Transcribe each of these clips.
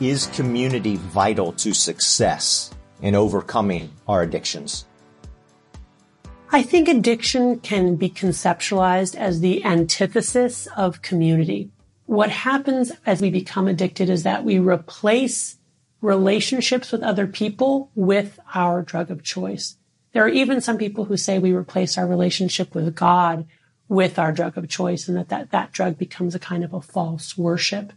Is community vital to success in overcoming our addictions? I think addiction can be conceptualized as the antithesis of community. What happens as we become addicted is that we replace relationships with other people with our drug of choice. There are even some people who say we replace our relationship with God with our drug of choice and that, that that drug becomes a kind of a false worship.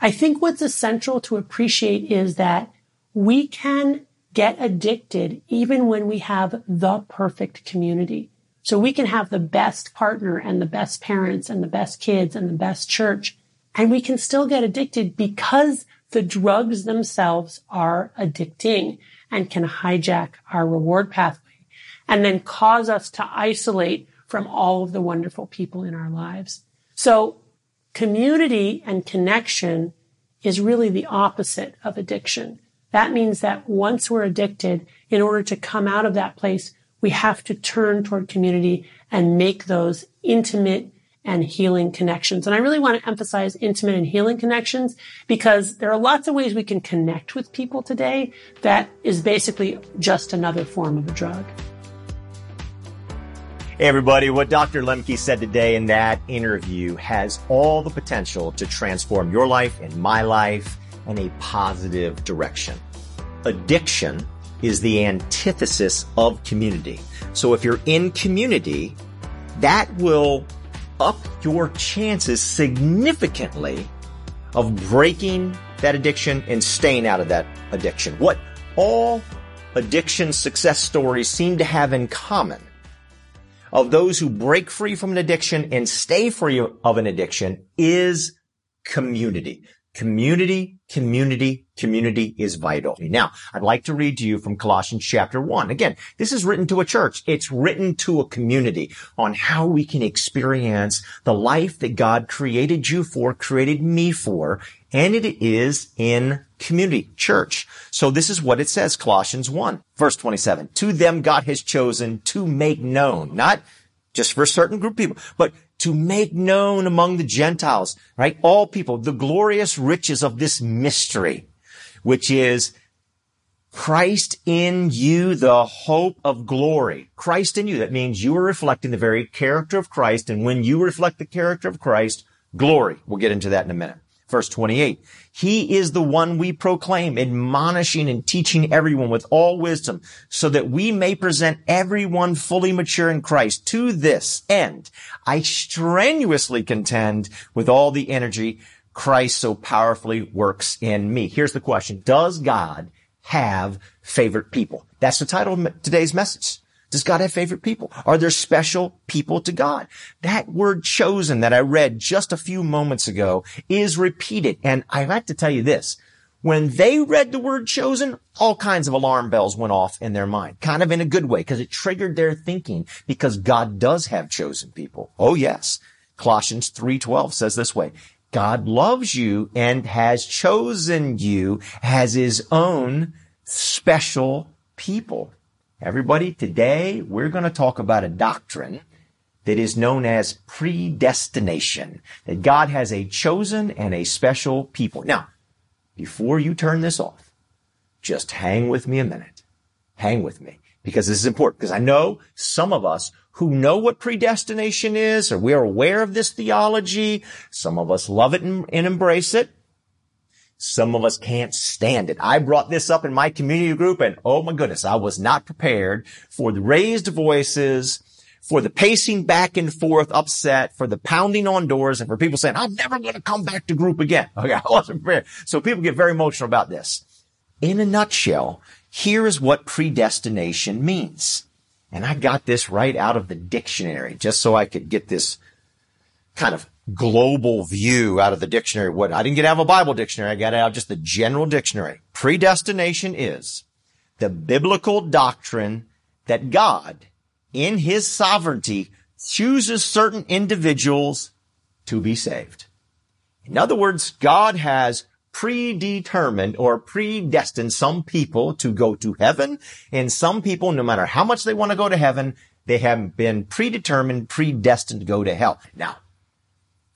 I think what's essential to appreciate is that we can get addicted even when we have the perfect community. So we can have the best partner and the best parents and the best kids and the best church, and we can still get addicted because the drugs themselves are addicting and can hijack our reward pathway and then cause us to isolate from all of the wonderful people in our lives. So community and connection is really the opposite of addiction. That means that once we're addicted, in order to come out of that place, we have to turn toward community and make those intimate and healing connections. And I really want to emphasize intimate and healing connections because there are lots of ways we can connect with people today that is basically just another form of a drug. Hey everybody, what Dr. Lembke said today in that interview has all the potential to transform your life and my life in a positive direction. Addiction is the antithesis of community. So if you're in community, that will up your chances significantly of breaking that addiction and staying out of that addiction. What all addiction success stories seem to have in common of those who break free from an addiction and stay free of an addiction is community. Community, community, community is vital. Now, I'd like to read to you from Colossians chapter one. Again, this is written to a church. It's written to a community on how we can experience the life that God created you for, created me for, and it is in community, church. So this is what it says, Colossians 1, verse 27. To them God has chosen to make known, not just for a certain group of people, but to make known among the Gentiles, right? All people, the glorious riches of this mystery, which is Christ in you, the hope of glory. Christ in you. That means you are reflecting the very character of Christ. And when you reflect the character of Christ, glory. We'll get into that in a minute. Verse 28. He is the one we proclaim, admonishing and teaching everyone with all wisdom so that we may present everyone fully mature in Christ. To this end, I strenuously contend with all the energy Christ so powerfully works in me. Here's the question. Does God have favorite people? That's the title of today's message. Does God have favorite people? Are there special people to God? That word chosen that I read just a few moments ago is repeated. And I have to tell you this. When they read the word chosen, all kinds of alarm bells went off in their mind, kind of in a good way, because it triggered their thinking because God does have chosen people. Oh yes. Colossians 3.12 says this way, God loves you and has chosen you as his own special people. Everybody, today we're going to talk about a doctrine that is known as predestination, that God has a chosen and a special people. Now, before you turn this off, just hang with me a minute. Hang with me because this is important because I know some of us who know what predestination is or we're aware of this theology. Some of us love it and, and embrace it. Some of us can't stand it. I brought this up in my community group and oh my goodness, I was not prepared for the raised voices, for the pacing back and forth upset, for the pounding on doors, and for people saying, I'm never going to come back to group again. Okay, I wasn't prepared. So people get very emotional about this. In a nutshell, here is what predestination means. And I got this right out of the dictionary just so I could get this kind of global view out of the dictionary. What I didn't get out of a Bible dictionary. I got out just the general dictionary. Predestination is the biblical doctrine that God in his sovereignty chooses certain individuals to be saved. In other words, God has predetermined or predestined some people to go to heaven and some people, no matter how much they want to go to heaven, they have been predetermined, predestined to go to hell. Now,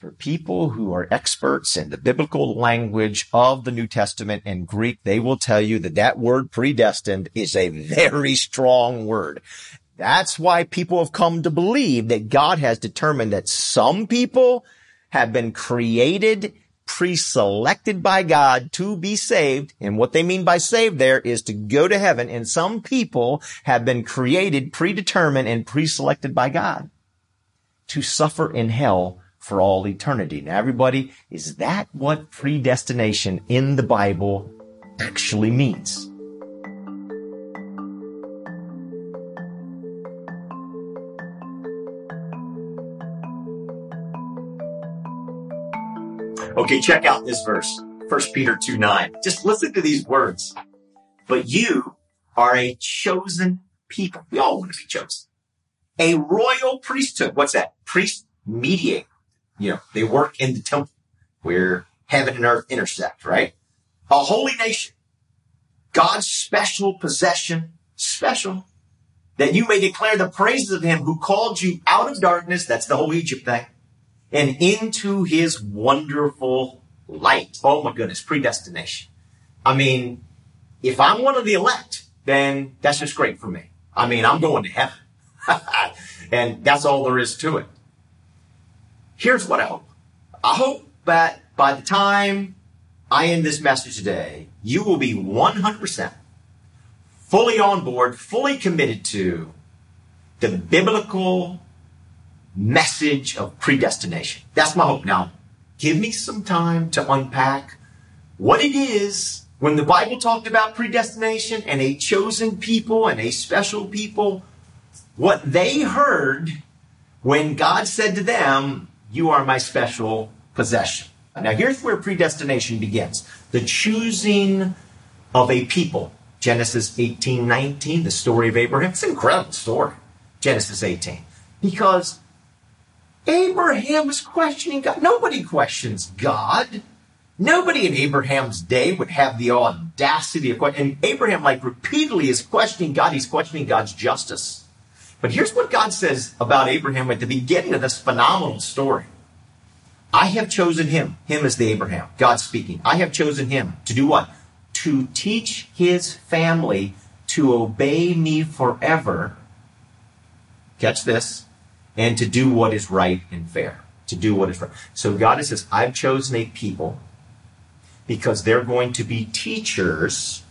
for people who are experts in the biblical language of the New Testament and Greek, they will tell you that that word predestined is a very strong word. That's why people have come to believe that God has determined that some people have been created, pre-selected by God to be saved. And what they mean by saved there is to go to heaven. And some people have been created, predetermined, and pre-selected by God to suffer in hell for all eternity. Now everybody, is that what predestination in the Bible actually means? Okay, check out this verse. 1 Peter 2 9. Just listen to these words. But you are a chosen people. We all want to be chosen. A royal priesthood. What's that? Priest mediate. You know, they work in the temple where heaven and earth intersect, right? A holy nation. God's special possession. Special. That you may declare the praises of him who called you out of darkness. That's the whole Egypt thing and into his wonderful light. Oh my goodness, predestination. I mean, if I'm one of the elect, then that's just great for me. I mean, I'm going to heaven. and that's all there is to it. Here's what I hope. I hope that by the time I end this message today, you will be 100% fully on board, fully committed to the biblical message of predestination. That's my hope. Now, give me some time to unpack what it is when the Bible talked about predestination and a chosen people and a special people, what they heard when God said to them, you are my special possession. Now here's where predestination begins. The choosing of a people. Genesis 18, 19, the story of Abraham. It's an incredible story. Genesis 18. Because Abraham was questioning God. Nobody questions God. Nobody in Abraham's day would have the audacity of questioning. And Abraham, like, repeatedly is questioning God. He's questioning God's justice. But here's what God says about Abraham at the beginning of this phenomenal story. I have chosen him. Him is the Abraham. God speaking. I have chosen him to do what? To teach his family to obey me forever. Catch this and to do what is right and fair. To do what is right. So God says, I've chosen a people because they're going to be teachers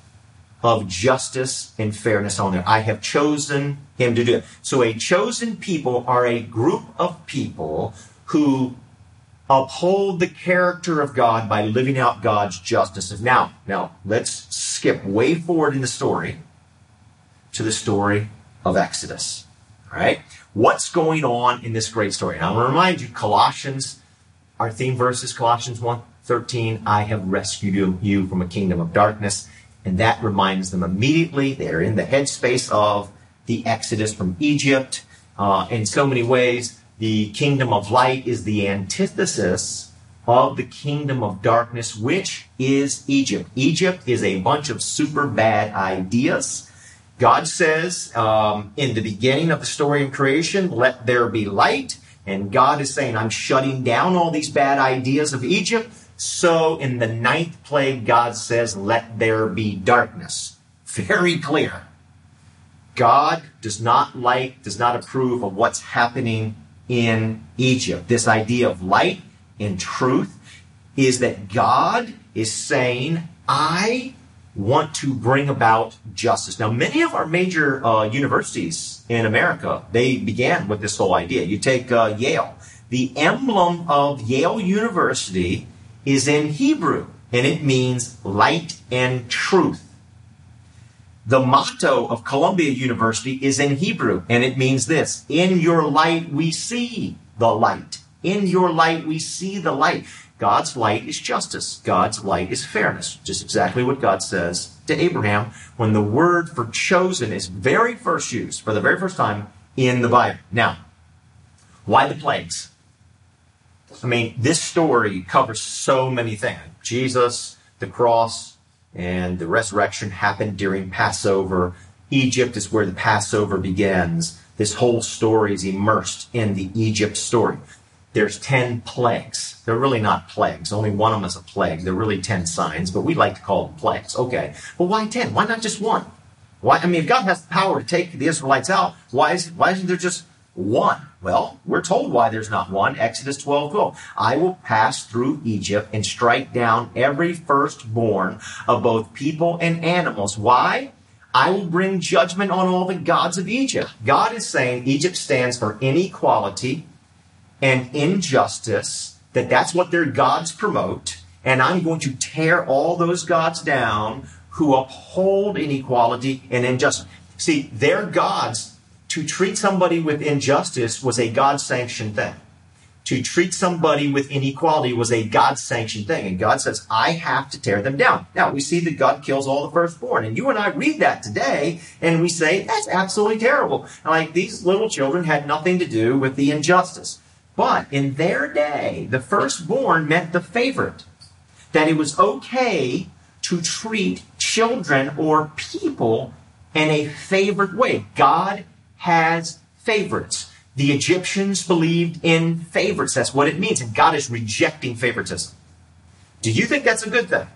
of justice and fairness on there. I have chosen him to do it. So a chosen people are a group of people who uphold the character of God by living out God's justice. Now, now let's skip way forward in the story to the story of Exodus. All right? what's going on in this great story. And I want to remind you, Colossians, our theme verse is Colossians 1 13, I have rescued you from a kingdom of darkness. And that reminds them immediately they're in the headspace of the exodus from Egypt. Uh, in so many ways, the kingdom of light is the antithesis of the kingdom of darkness, which is Egypt. Egypt is a bunch of super bad ideas God says um, in the beginning of the story in creation, let there be light. And God is saying, I'm shutting down all these bad ideas of Egypt. So in the ninth plague, God says, let there be darkness. Very clear. God does not like, does not approve of what's happening in Egypt. This idea of light and truth is that God is saying, I want to bring about justice. Now, many of our major uh, universities in America, they began with this whole idea. You take uh, Yale. The emblem of Yale University is in Hebrew, and it means light and truth. The motto of Columbia University is in Hebrew, and it means this In your light, we see the light. In your light, we see the light. God's light is justice. God's light is fairness. Just exactly what God says to Abraham when the word for chosen is very first used for the very first time in the Bible. Now, why the plagues? I mean, this story covers so many things. Jesus, the cross, and the resurrection happened during Passover. Egypt is where the Passover begins. This whole story is immersed in the Egypt story. there's 10 plagues. They're really not plagues. Only one of them is a plague. They're really 10 signs, but we like to call them plagues. Okay. But why 10? Why not just one? Why? I mean, if God has the power to take the Israelites out, why is, why isn't there just one? Well, we're told why there's not one. Exodus 12, 12. I will pass through Egypt and strike down every firstborn of both people and animals. Why? I will bring judgment on all the gods of Egypt. God is saying Egypt stands for inequality and injustice, that that's what their gods promote. And I'm going to tear all those gods down who uphold inequality and injustice. See, their gods, to treat somebody with injustice was a God sanctioned thing to treat somebody with inequality was a God sanctioned thing. And God says, I have to tear them down. Now we see that God kills all the firstborn. And you and I read that today and we say, that's absolutely terrible. And like these little children had nothing to do with the injustice. But in their day, the firstborn meant the favorite. That it was okay to treat children or people in a favored way. God has favorites. The Egyptians believed in favorites. That's what it means. And God is rejecting favoritism. Do you think that's a good thing?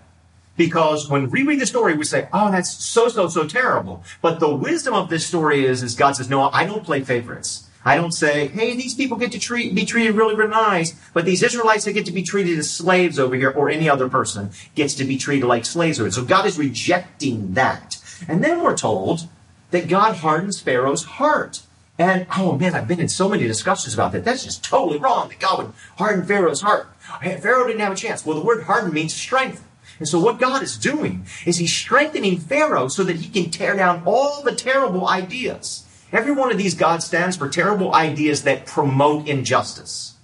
Because when we read the story, we say, oh, that's so, so, so terrible. But the wisdom of this story is, is God says, no, I don't play favorites. I don't say, hey, these people get to treat, be treated really, really nice, but these Israelites, that get to be treated as slaves over here, or any other person gets to be treated like slaves over here. So God is rejecting that. And then we're told that God hardens Pharaoh's heart. And oh man, I've been in so many discussions about that. That's just totally wrong that God would harden Pharaoh's heart. Pharaoh didn't have a chance. Well, the word harden means strength. And so what God is doing is he's strengthening Pharaoh so that he can tear down all the terrible ideas. Every one of these gods stands for terrible ideas that promote injustice.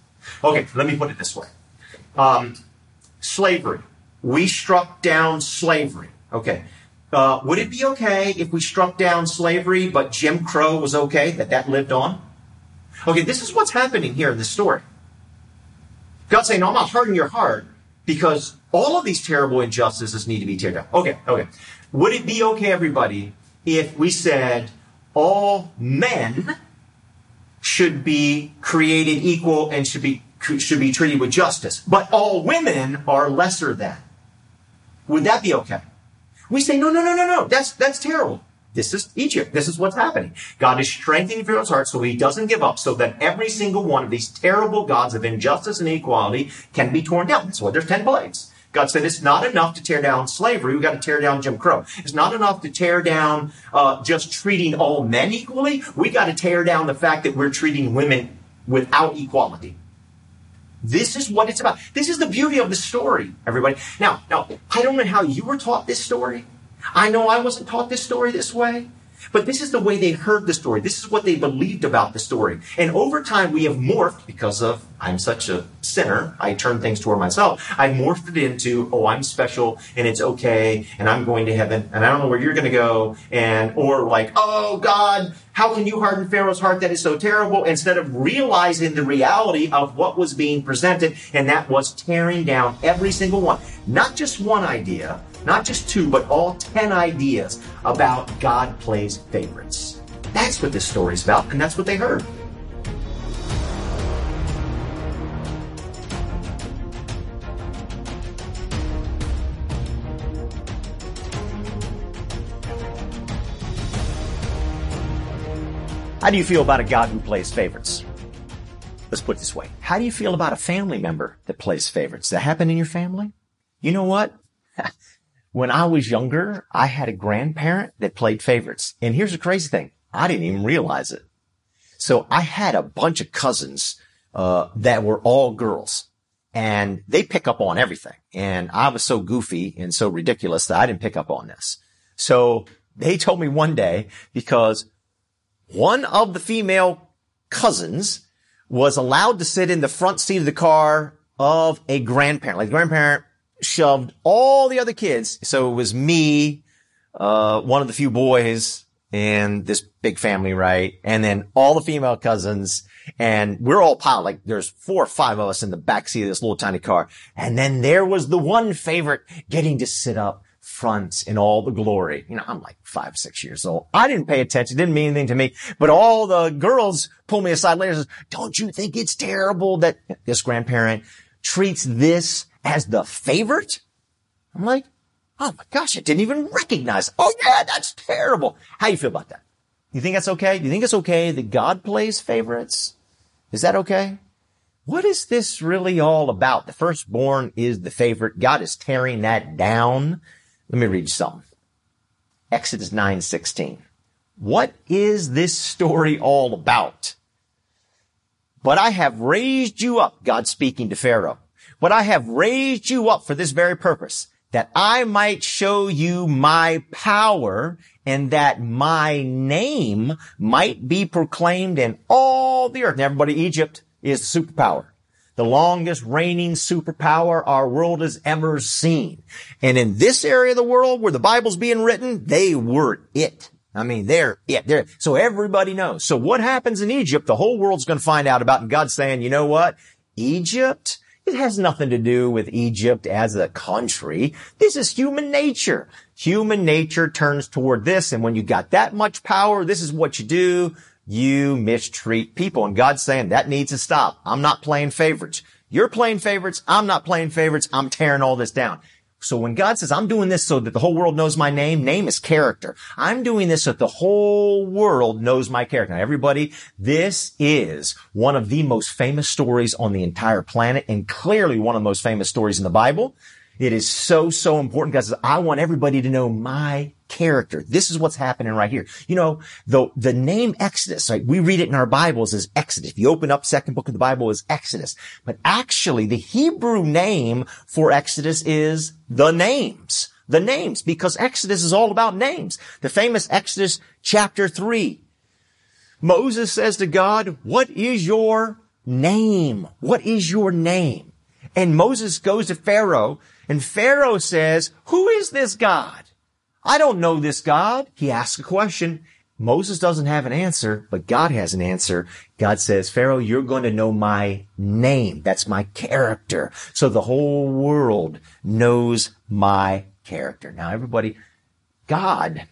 Okay, let me put it this way. Um, slavery. We struck down slavery. Okay. Uh, would it be okay if we struck down slavery, but Jim Crow was okay, that that lived on? Okay, this is what's happening here in this story. God's saying, no, I'm not hardening your heart because all of these terrible injustices need to be teared down. Okay, okay. Would it be okay, everybody, if we said all men should be created equal and should be should be treated with justice, but all women are lesser than? Would that be okay? We say, no, no, no, no, no. That's, that's terrible. This is Egypt. This is what's happening. God is strengthening Pharaoh's heart so he doesn't give up, so that every single one of these terrible gods of injustice and inequality can be torn down. That's why there's 10 plagues. God said it's not enough to tear down slavery. We've got to tear down Jim Crow. It's not enough to tear down uh, just treating all men equally. We've got to tear down the fact that we're treating women without equality. This is what it's about. This is the beauty of the story, everybody. Now, now, I don't know how you were taught this story. I know I wasn't taught this story this way. But this is the way they heard the story. This is what they believed about the story. And over time, we have morphed because of I'm such a sinner. I turn things toward myself. I morphed it into, oh, I'm special and it's okay and I'm going to heaven and I don't know where you're going to go. And, or like, oh God, how can you harden Pharaoh's heart that is so terrible? Instead of realizing the reality of what was being presented. And that was tearing down every single one. Not just one idea, not just two, but all 10 ideas about God plays favorites. That's what this story's about, and that's what they heard. How do you feel about a God who plays favorites? Let's put it this way. How do you feel about a family member that plays favorites? That happen in your family? You know what? When I was younger, I had a grandparent that played favorites. And here's the crazy thing. I didn't even realize it. So I had a bunch of cousins, uh, that were all girls and they pick up on everything. And I was so goofy and so ridiculous that I didn't pick up on this. So they told me one day because one of the female cousins was allowed to sit in the front seat of the car of a grandparent. Like the grandparent shoved all the other kids. So it was me, uh, one of the few boys and this big family, right? And then all the female cousins and we're all piled. Like there's four or five of us in the back seat of this little tiny car. And then there was the one favorite getting to sit up front in all the glory. You know, I'm like five, six years old. I didn't pay attention. Didn't mean anything to me, but all the girls pull me aside later and says, don't you think it's terrible that this grandparent treats this as the favorite? I'm like, oh my gosh, I didn't even recognize. Oh yeah, that's terrible. How you feel about that? You think that's okay? You think it's okay that God plays favorites? Is that okay? What is this really all about? The firstborn is the favorite. God is tearing that down. Let me read you something. Exodus 9:16. What is this story all about? But I have raised you up, God speaking to Pharaoh. But I have raised you up for this very purpose, that I might show you my power and that my name might be proclaimed in all the earth. Everybody, Egypt is the superpower. The longest reigning superpower our world has ever seen. And in this area of the world where the Bible's being written, they were it. I mean, they're it. They're, so everybody knows. So what happens in Egypt, the whole world's going to find out about. And God's saying, you know what? Egypt, it has nothing to do with Egypt as a country. This is human nature. Human nature turns toward this. And when you got that much power, this is what you do. You mistreat people. And God's saying that needs to stop. I'm not playing favorites. You're playing favorites. I'm not playing favorites. I'm tearing all this down. So when God says, I'm doing this so that the whole world knows my name, name is character. I'm doing this so that the whole world knows my character. Now, everybody, this is one of the most famous stories on the entire planet and clearly one of the most famous stories in the Bible. It is so, so important because I want everybody to know my character. This is what's happening right here. You know, the, the name Exodus, right? We read it in our Bibles as Exodus. If you open up second book of the Bible is Exodus. But actually the Hebrew name for Exodus is the names. The names, because Exodus is all about names. The famous Exodus chapter three. Moses says to God, what is your name? What is your name? And Moses goes to Pharaoh and Pharaoh says, who is this God? I don't know this God. He asks a question. Moses doesn't have an answer, but God has an answer. God says, Pharaoh, you're going to know my name. That's my character. So the whole world knows my character. Now everybody, God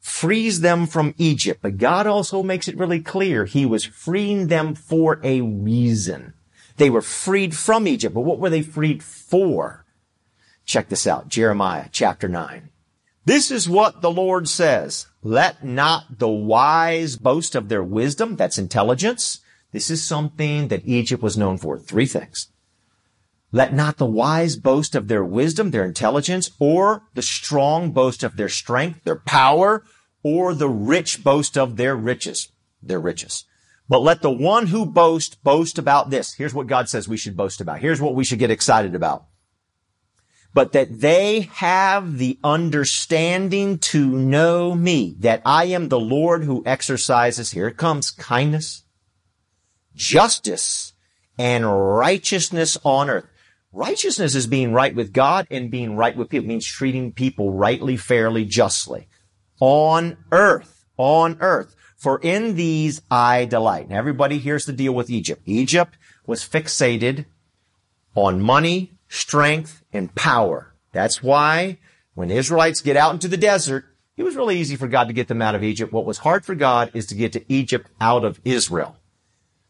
frees them from Egypt, but God also makes it really clear he was freeing them for a reason. They were freed from Egypt, but what were they freed for? Check this out. Jeremiah chapter 9. This is what the Lord says. Let not the wise boast of their wisdom. That's intelligence. This is something that Egypt was known for. Three things. Let not the wise boast of their wisdom, their intelligence, or the strong boast of their strength, their power, or the rich boast of their riches, their riches. But let the one who boasts boast about this. Here's what God says we should boast about. Here's what we should get excited about but that they have the understanding to know me, that I am the Lord who exercises, here it comes, kindness, justice, and righteousness on earth. Righteousness is being right with God and being right with people. It means treating people rightly, fairly, justly. On earth. On earth. For in these I delight. Now everybody here's the deal with Egypt. Egypt was fixated on money, strength, and power. That's why when the Israelites get out into the desert, it was really easy for God to get them out of Egypt. What was hard for God is to get to Egypt out of Israel.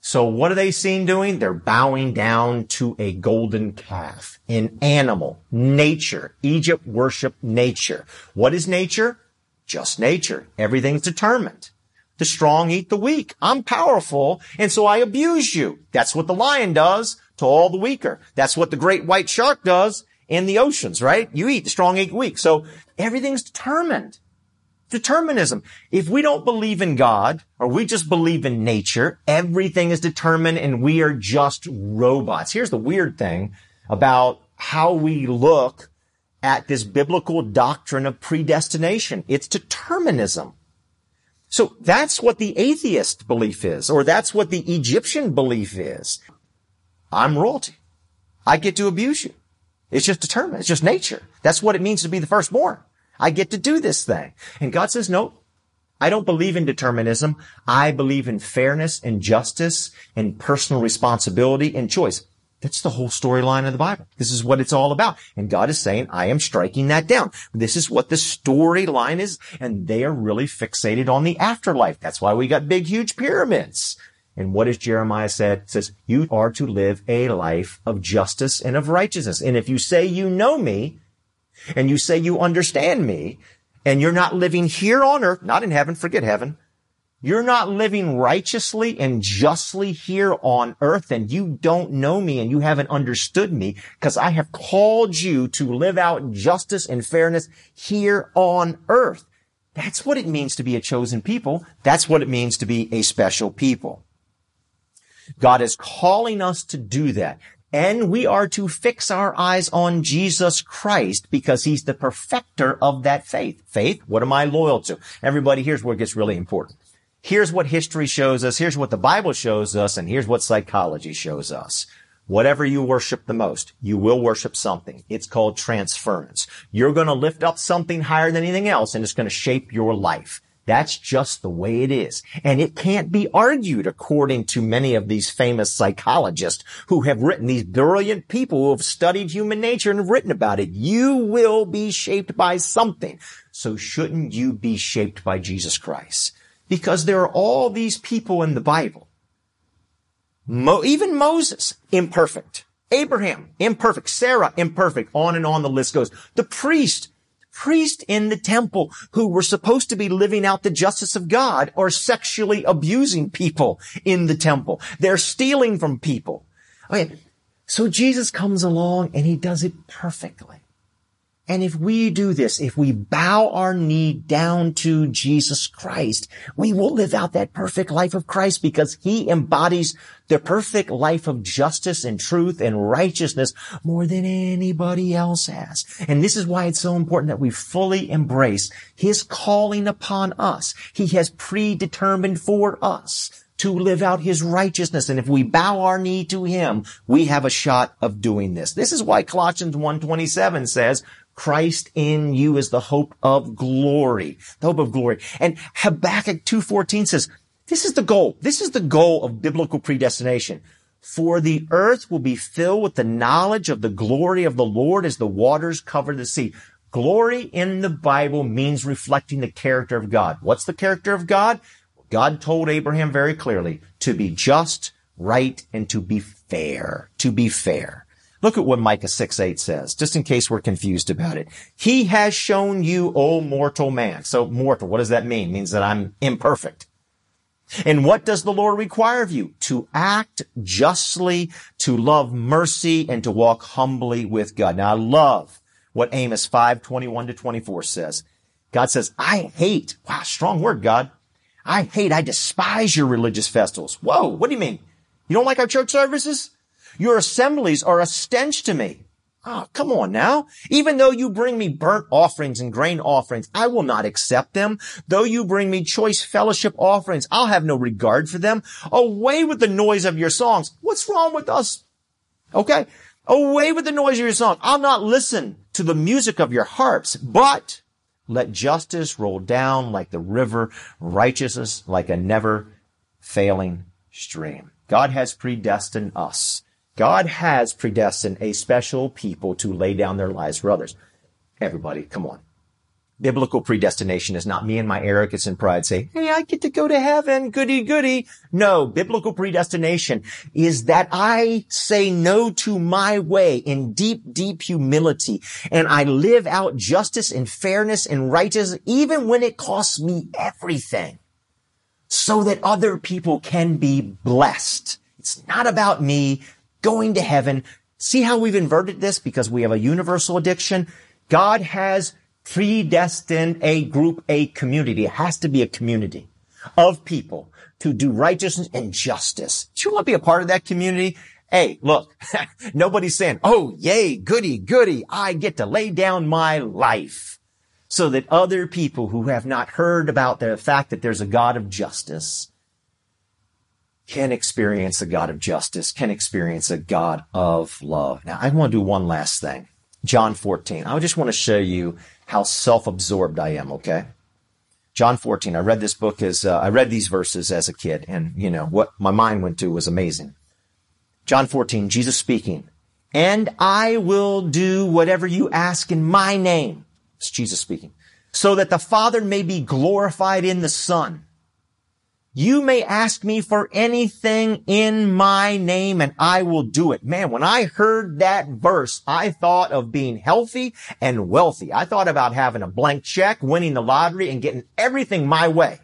So what are they seen doing? They're bowing down to a golden calf, an animal, nature. Egypt worship nature. What is nature? Just nature. Everything's determined. The strong eat the weak. I'm powerful, and so I abuse you. That's what the lion does to all the weaker. That's what the great white shark does in the oceans, right? You eat the strong, eat weak. So everything's determined. Determinism. If we don't believe in God or we just believe in nature, everything is determined and we are just robots. Here's the weird thing about how we look at this biblical doctrine of predestination. It's determinism. So that's what the atheist belief is, or that's what the Egyptian belief is. I'm royalty. I get to abuse you. It's just determined. It's just nature. That's what it means to be the firstborn. I get to do this thing. And God says, no, I don't believe in determinism. I believe in fairness and justice and personal responsibility and choice. That's the whole storyline of the Bible. This is what it's all about. And God is saying, I am striking that down. This is what the storyline is. And they are really fixated on the afterlife. That's why we got big, huge pyramids. And what does Jeremiah said? It says, you are to live a life of justice and of righteousness. And if you say you know me and you say you understand me and you're not living here on earth, not in heaven, forget heaven, you're not living righteously and justly here on earth and you don't know me and you haven't understood me because I have called you to live out justice and fairness here on earth. That's what it means to be a chosen people. That's what it means to be a special people. God is calling us to do that. And we are to fix our eyes on Jesus Christ because he's the perfecter of that faith. Faith, what am I loyal to? Everybody, here's where it gets really important here's what history shows us, here's what the Bible shows us, and here's what psychology shows us. Whatever you worship the most, you will worship something. It's called transference. You're going to lift up something higher than anything else and it's going to shape your life. That's just the way it is. And it can't be argued according to many of these famous psychologists who have written, these brilliant people who have studied human nature and have written about it. You will be shaped by something. So shouldn't you be shaped by Jesus Christ? because there are all these people in the Bible. Mo- even Moses, imperfect. Abraham, imperfect. Sarah, imperfect. On and on the list goes. The priest, priest in the temple who were supposed to be living out the justice of God are sexually abusing people in the temple. They're stealing from people. Okay. So Jesus comes along and he does it perfectly. And if we do this, if we bow our knee down to Jesus Christ, we will live out that perfect life of Christ because he embodies the perfect life of justice and truth and righteousness more than anybody else has. And this is why it's so important that we fully embrace his calling upon us. He has predetermined for us to live out his righteousness. And if we bow our knee to him, we have a shot of doing this. This is why Colossians 1.27 says, Christ in you is the hope of glory, the hope of glory. And Habakkuk 2.14 says, this is the goal. This is the goal of biblical predestination. For the earth will be filled with the knowledge of the glory of the Lord as the waters cover the sea. Glory in the Bible means reflecting the character of God. What's the character of God? God told Abraham very clearly to be just, right, and to be fair. To be fair. Look at what Micah 6 8 says, just in case we're confused about it. He has shown you, O mortal man. So mortal, what does that mean? It means that I'm imperfect. And what does the Lord require of you? To act justly, to love mercy, and to walk humbly with God. Now I love what Amos 5, 21 to 24 says. God says, I hate, wow, strong word, God. I hate, I despise your religious festivals. Whoa, what do you mean? You don't like our church services? Your assemblies are a stench to me. Oh, come on now. Even though you bring me burnt offerings and grain offerings, I will not accept them. Though you bring me choice fellowship offerings, I'll have no regard for them. Away with the noise of your songs. What's wrong with us? Okay. Away with the noise of your song. I'll not listen to the music of your harps, but let justice roll down like the river, righteousness like a never failing stream. God has predestined us God has predestined a special people to lay down their lives for others. Everybody, come on. Biblical predestination is not me and my arrogance and pride say, Hey, I get to go to heaven. Goody, goody. No, biblical predestination is that I say no to my way in deep, deep humility and I live out justice and fairness and righteousness, even when it costs me everything so that other people can be blessed. It's not about me going to heaven. See how we've inverted this because we have a universal addiction. God has predestined a group, a community. It has to be a community of people to do righteousness and justice. Do you want to be a part of that community? Hey, look, nobody's saying, oh, yay, goody, goody. I get to lay down my life so that other people who have not heard about the fact that there's a God of justice can experience a God of justice, can experience a God of love. Now, I want to do one last thing. John 14. I just want to show you how self-absorbed I am, okay? John 14. I read this book as, uh, I read these verses as a kid and, you know, what my mind went to was amazing. John 14, Jesus speaking, and I will do whatever you ask in my name. It's Jesus speaking. So that the Father may be glorified in the Son. You may ask me for anything in my name and I will do it. Man, when I heard that verse, I thought of being healthy and wealthy. I thought about having a blank check, winning the lottery and getting everything my way.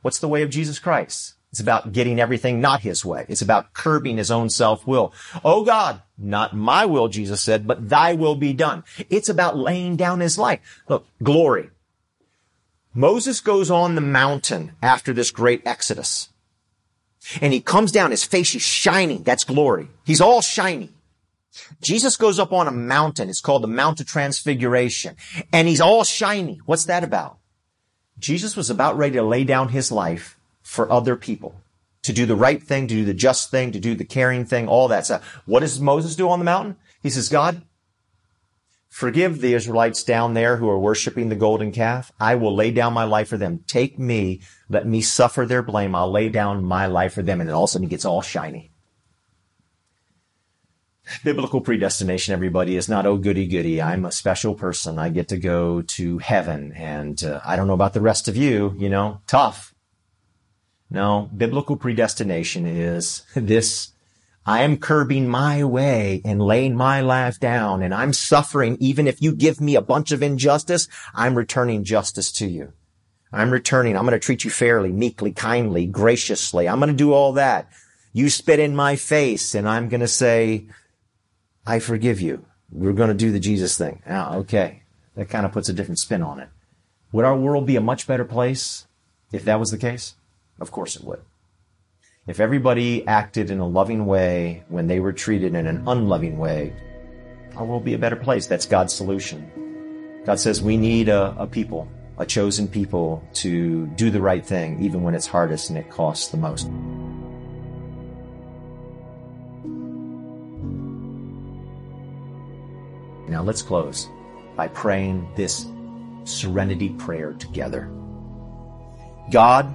What's the way of Jesus Christ? It's about getting everything not his way. It's about curbing his own self-will. Oh God, not my will, Jesus said, but thy will be done. It's about laying down his life. Look, glory. Moses goes on the mountain after this great exodus. And he comes down, his face is shining. That's glory. He's all shiny. Jesus goes up on a mountain. It's called the Mount of Transfiguration. And he's all shiny. What's that about? Jesus was about ready to lay down his life for other people. To do the right thing, to do the just thing, to do the caring thing, all that stuff. What does Moses do on the mountain? He says, God, Forgive the Israelites down there who are worshiping the golden calf. I will lay down my life for them. Take me. Let me suffer their blame. I'll lay down my life for them. And all of a sudden he gets all shiny. Biblical predestination, everybody, is not, oh, goody goody. I'm a special person. I get to go to heaven. And uh, I don't know about the rest of you, you know, tough. No, biblical predestination is this I am curbing my way and laying my life down and I'm suffering. Even if you give me a bunch of injustice, I'm returning justice to you. I'm returning. I'm going to treat you fairly, meekly, kindly, graciously. I'm going to do all that. You spit in my face and I'm going to say, I forgive you. We're going to do the Jesus thing. Oh, okay. That kind of puts a different spin on it. Would our world be a much better place if that was the case? Of course it would. If everybody acted in a loving way when they were treated in an unloving way, our world be a better place. That's God's solution. God says we need a, a people, a chosen people to do the right thing, even when it's hardest and it costs the most. Now let's close by praying this serenity prayer together. God,